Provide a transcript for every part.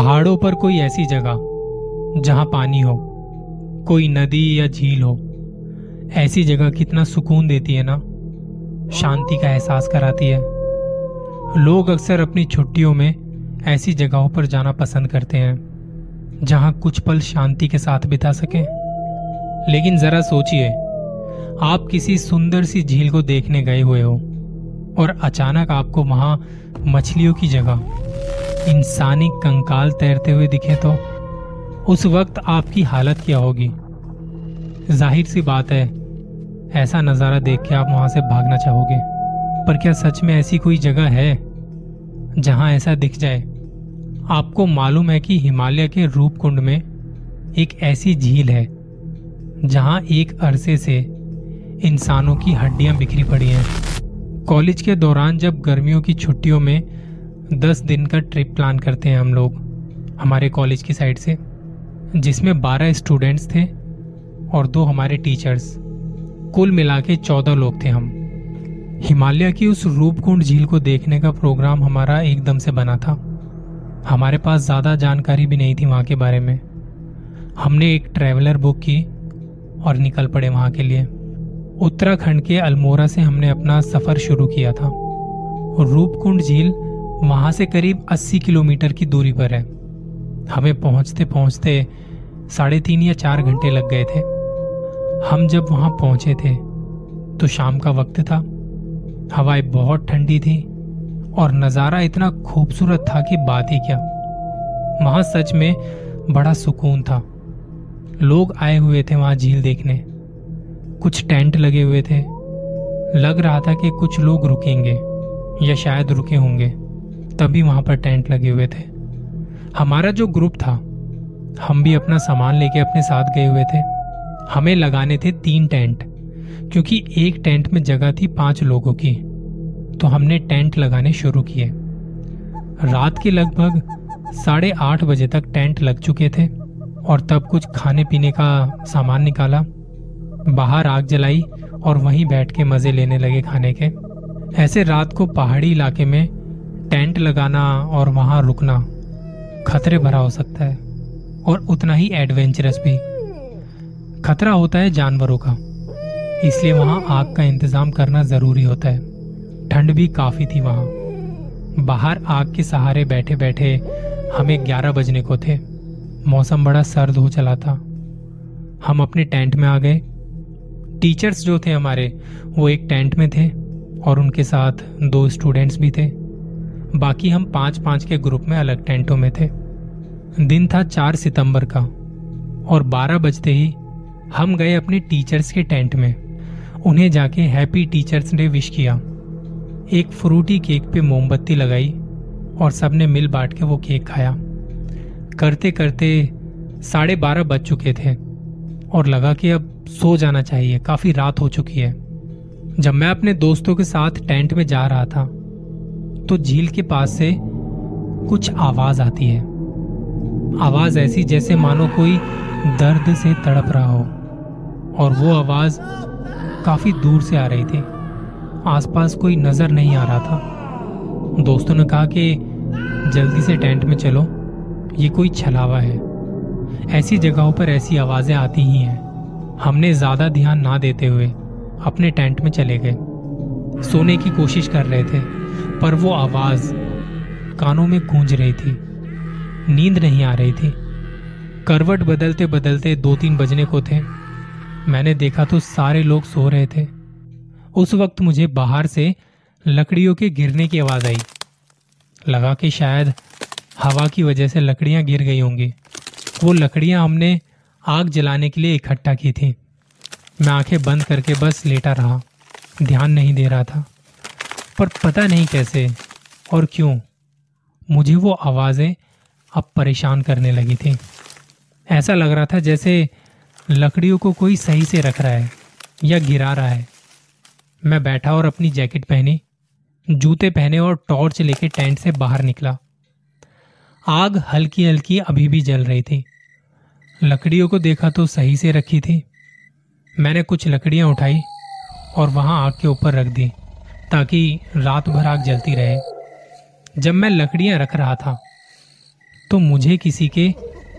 पहाड़ों पर कोई ऐसी जगह जहाँ पानी हो, कोई नदी या झील हो, ऐसी जगह कितना सुकून देती है ना? शांति का एहसास कराती है। लोग अक्सर अपनी छुट्टियों में ऐसी जगहों पर जाना पसंद करते हैं, जहाँ कुछ पल शांति के साथ बिता सकें। लेकिन जरा सोचिए, आप किसी सुंदर सी झील को देखने गए हुए हो और अचानक आपको वहाँ मछलियों की जगह इंसानी कंकाल तैरते हुए दिखे तो उस वक्त आपकी हालत क्या होगी? ज़ाहिर सी बात है, ऐसा नज़ारा देख के आप वहाँ से भागना चाहोगे। पर क्या सच में ऐसी कोई जगह है जहाँ ऐसा दिख जाए? आपको मालूम है कि हिमालय के रूपकुंड में एक ऐसी झील है, जहाँ एक अरसे से इंसानों की हड्डियाँ बिखरी पड़ी हैं। कॉलेज के दौरान जब गर्मियों की छुट्टियों में दस दिन का ट्रिप प्लान करते हैं हम लोग, हमारे कॉलेज की साइड से, जिसमें बारह स्टूडेंट्स थे और दो हमारे टीचर्स। कुल मिला के चौदह लोग थे हम। हिमालय की उस रूपकुंड झील को देखने का प्रोग्राम हमारा एकदम से बना था। हमारे पास ज़्यादा जानकारी भी नहीं थी वहाँ के बारे में। हमने एक ट्रैवलर बुक की और निकल पड़े वहाँ के लिए। उत्तराखंड के अल्मोड़ा से हमने अपना सफ़र शुरू किया था। रूपकुंड झील वहाँ से करीब 80 किलोमीटर की दूरी पर है। हमें पहुँचते पहुँचते साढ़े तीन या चार घंटे लग गए थे। हम जब वहाँ पहुँचे थे तो शाम का वक्त था। हवाएँ बहुत ठंडी थी और नज़ारा इतना खूबसूरत था कि बात ही क्या। वहाँ सच में बड़ा सुकून था। लोग आए हुए थे वहाँ झील देखने। कुछ टेंट लगे हुए थे। लग रहा था कि कुछ लोग रुकेंगे या शायद रुके होंगे। तभी वहाँ पर टेंट लगे हुए थे। हमारा जो ग्रुप था, हम भी अपना सामान लेके अपने साथ गए हुए थे। हमें लगाने थे तीन टेंट, क्योंकि एक टेंट में जगह थी पाँच लोगों की। तो हमने टेंट लगाने शुरू किए। रात के लगभग साढ़े आठ बजे तक टेंट लग चुके थे और तब कुछ खाने पीने का सामान निकाला। बाहर आग जलाई और वहीं बैठ के मज़े लेने लगे खाने के। ऐसे रात को पहाड़ी इलाके में टेंट लगाना और वहाँ रुकना खतरे भरा हो सकता है, और उतना ही एडवेंचरस भी। खतरा होता है जानवरों का, इसलिए वहाँ आग का इंतज़ाम करना ज़रूरी होता है। ठंड भी काफ़ी थी वहाँ। बाहर आग के सहारे बैठे बैठे हमें ग्यारह बजने को थे। मौसम बड़ा सर्द हो चला था। हम अपने टेंट में आ गए। टीचर्स जो थे हमारे, वो एक टेंट में थे, और उनके साथ दो स्टूडेंट्स भी थे। बाकी हम पाँच पाँच के ग्रुप में अलग टेंटों में थे। दिन था चार सितंबर का, और बारह बजते ही हम गए अपने टीचर्स के टेंट में। उन्हें जाके हैप्पी टीचर्स डे विश किया। एक फ्रूटी केक पे मोमबत्ती लगाई, और सबने मिल बांट के वो केक खाया। करते करते साढ़े बारह बज चुके थे, और लगा कि अब सो जाना चाहिए, काफ़ी रात हो चुकी है। जब मैं अपने दोस्तों के साथ टेंट में जा रहा था तो झील के पास से कुछ आवाज़ आती है। आवाज़ ऐसी जैसे मानो कोई दर्द से तड़प रहा हो, और वो आवाज़ काफ़ी दूर से आ रही थी। आसपास कोई नज़र नहीं आ रहा था। दोस्तों ने कहा कि जल्दी से टेंट में चलो, ये कोई छलावा है। ऐसी जगहों पर ऐसी आवाज़ें आती ही हैं। हमने ज़्यादा ध्यान ना देते हुए अपने टेंट में चले गए। सोने की कोशिश कर रहे थे। पर वो आवाज़ कानों में गूंज रही थी। नींद नहीं आ रही थी। करवट बदलते बदलते दो तीन बजने को थे। मैंने देखा तो सारे लोग सो रहे थे। उस वक्त मुझे बाहर से लकड़ियों के गिरने की आवाज़ आई। लगा कि शायद हवा की वजह से लकड़ियाँ गिर गई होंगी। वो लकड़ियाँ हमने आग जलाने के लिए इकट्ठा की थी। मैं आँखें बंद करके बस लेटा रहा। ध्यान नहीं दे रहा था। पर पता नहीं कैसे और क्यों मुझे वो आवाज़ें अब परेशान करने लगी थी। ऐसा लग रहा था जैसे लकड़ियों को कोई सही से रख रहा है या गिरा रहा है। मैं बैठा और अपनी जैकेट पहनी, जूते पहने और टॉर्च लेके टेंट से बाहर निकला। आग हल्की हल्की अभी भी जल रही थी। लकड़ियों को देखा तो सही से रखी थी। मैंने कुछ लकड़ियाँ उठाई और वहाँ आग के ऊपर रख दी। ताकि रात भर आग जलती रहे। जब मैं लकड़ियाँ रख रहा था तो मुझे किसी के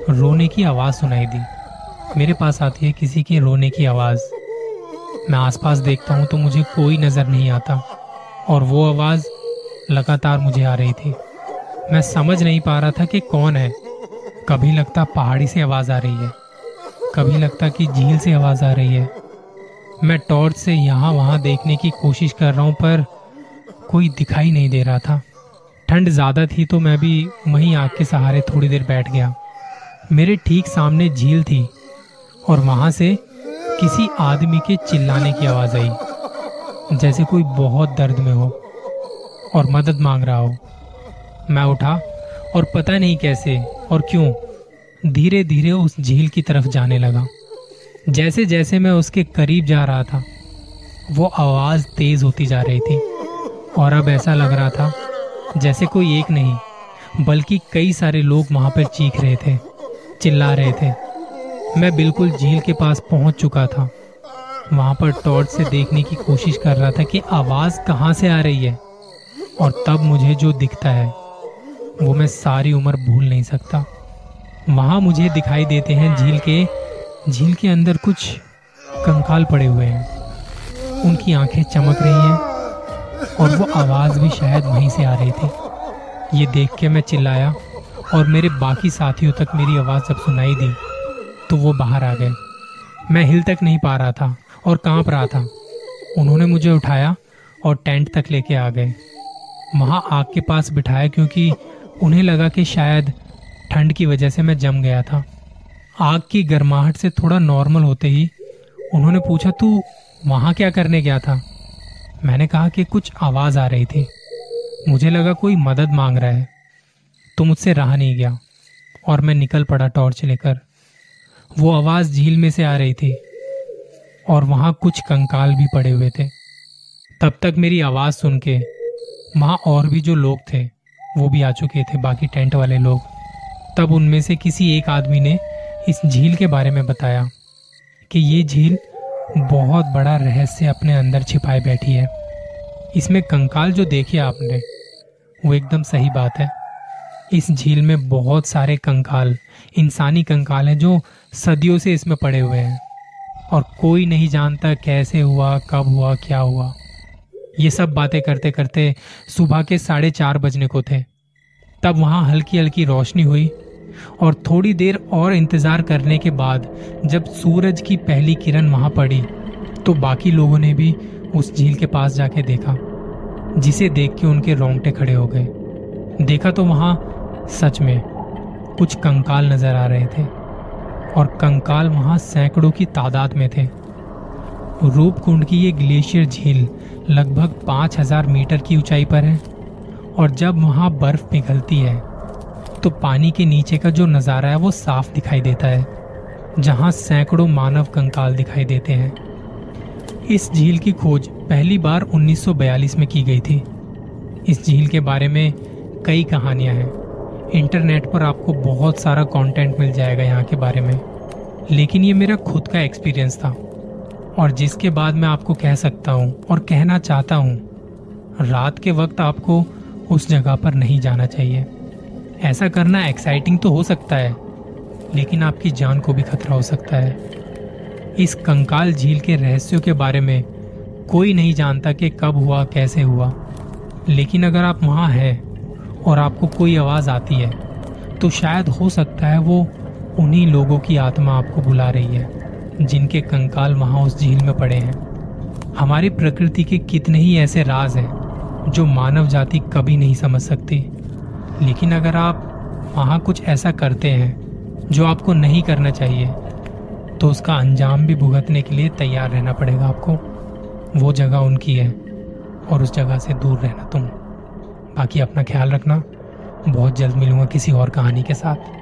रोने की आवाज़ सुनाई दी। मेरे पास आती है किसी के रोने की आवाज़। मैं आसपास देखता हूँ तो मुझे कोई नज़र नहीं आता, और वो आवाज़ लगातार मुझे आ रही थी। मैं समझ नहीं पा रहा था कि कौन है। कभी लगता पहाड़ी से आवाज़ आ रही है, कभी लगता कि झील से आवाज़ आ रही है। मैं टॉर्च से यहाँ वहाँ देखने की कोशिश कर रहा हूँ, पर कोई दिखाई नहीं दे रहा था। ठंड ज़्यादा थी तो मैं भी वहीं आग के सहारे थोड़ी देर बैठ गया। मेरे ठीक सामने झील थी और वहाँ से किसी आदमी के चिल्लाने की आवाज़ आई, जैसे कोई बहुत दर्द में हो और मदद मांग रहा हो। मैं उठा और पता नहीं कैसे और क्यों धीरे धीरे उस झील की तरफ़ जाने लगा। जैसे जैसे मैं उसके करीब जा रहा था, वो आवाज़ तेज़ होती जा रही थी। और अब ऐसा लग रहा था जैसे कोई एक नहीं, बल्कि कई सारे लोग वहाँ पर चीख रहे थे, चिल्ला रहे थे। मैं बिल्कुल झील के पास पहुँच चुका था। वहाँ पर टॉर्च से देखने की कोशिश कर रहा था कि आवाज़ कहाँ से आ रही है। और तब मुझे जो दिखता है, वो मैं सारी उम्र भूल नहीं सकता। वहाँ मुझे दिखाई देते हैं झील के झील के अंदर कुछ कंकाल पड़े हुए हैं। उनकी आँखें चमक रही हैं और वो आवाज़ भी शायद वहीं से आ रही थी। ये देख के मैं चिल्लाया और मेरे बाकी साथियों तक मेरी आवाज़ जब सुनाई दी तो वो बाहर आ गए। मैं हिल तक नहीं पा रहा था और काँप रहा था। उन्होंने मुझे उठाया और टेंट तक लेके आ गए। वहाँ आग के पास बिठाया क्योंकि उन्हें लगा कि शायद ठंड की वजह से मैं जम गया था। आग की गर्माहट से थोड़ा नॉर्मल होते ही उन्होंने पूछा, तू वहाँ क्या करने गया था? मैंने कहा कि कुछ आवाज़ आ रही थी। मुझे लगा कोई मदद मांग रहा है। तो मुझसे रहा नहीं गया और मैं निकल पड़ा टॉर्च लेकर। वो आवाज़ झील में से आ रही थी और वहाँ कुछ कंकाल भी पड़े हुए थे। तब तक मेरी आवाज़ सुन के वहाँ और भी जो लोग थे, वो भी आ चुके थे, बाकी टेंट वाले लोग। तब उनमें से किसी एक आदमी ने इस झील के बारे में बताया कि ये झील बहुत बड़ा रहस्य अपने अंदर छिपाए बैठी है। इसमें कंकाल जो देखे आपने, वो एकदम सही बात है। इस झील में बहुत सारे कंकाल, इंसानी कंकाल हैं जो सदियों से इसमें पड़े हुए हैं और कोई नहीं जानता कैसे हुआ, कब हुआ, क्या हुआ। ये सब बातें करते करते सुबह के साढ़े चार बजने को थे। तब वहाँ हल्की हल्की रोशनी हुई और थोड़ी देर और इंतज़ार करने के बाद जब सूरज की पहली किरण वहाँ पड़ी तो बाकी लोगों ने भी उस झील के पास जाके देखा, जिसे देख के उनके रोंगटे खड़े हो गए। देखा तो वहाँ सच में कुछ कंकाल नज़र आ रहे थे, और कंकाल वहाँ सैकड़ों की तादाद में थे। रूपकुंड की ये ग्लेशियर झील लगभग पाँच हज़ार मीटर की ऊंचाई पर है, और जब वहाँ बर्फ़ पिघलती है तो पानी के नीचे का जो नज़ारा है वो साफ़ दिखाई देता है, जहाँ सैकड़ों मानव कंकाल दिखाई देते हैं। इस झील की खोज पहली बार 1942 में की गई थी। इस झील के बारे में कई कहानियाँ हैं। इंटरनेट पर आपको बहुत सारा कंटेंट मिल जाएगा यहाँ के बारे में। लेकिन ये मेरा खुद का एक्सपीरियंस था, और जिसके बाद मैं आपको कह सकता हूँ और कहना चाहता हूँ, रात के वक्त आपको उस जगह पर नहीं जाना चाहिए। ऐसा करना एक्साइटिंग तो हो सकता है, लेकिन आपकी जान को भी खतरा हो सकता है। इस कंकाल झील के रहस्यों के बारे में कोई नहीं जानता कि कब हुआ, कैसे हुआ। लेकिन अगर आप वहाँ हैं और आपको कोई आवाज़ आती है तो शायद हो सकता है वो उन्हीं लोगों की आत्मा आपको बुला रही है, जिनके कंकाल वहाँ उस झील में पड़े हैं। हमारी प्रकृति के कितने ही ऐसे राज हैं, जो मानव जाति कभी नहीं समझ सकती। लेकिन अगर आप वहाँ कुछ ऐसा करते हैं जो आपको नहीं करना चाहिए तो उसका अंजाम भी भुगतने के लिए तैयार रहना पड़ेगा आपको। वो जगह उनकी है और उस जगह से दूर रहना तुम। बाकी अपना ख्याल रखना। बहुत जल्द मिलूँगा किसी और कहानी के साथ।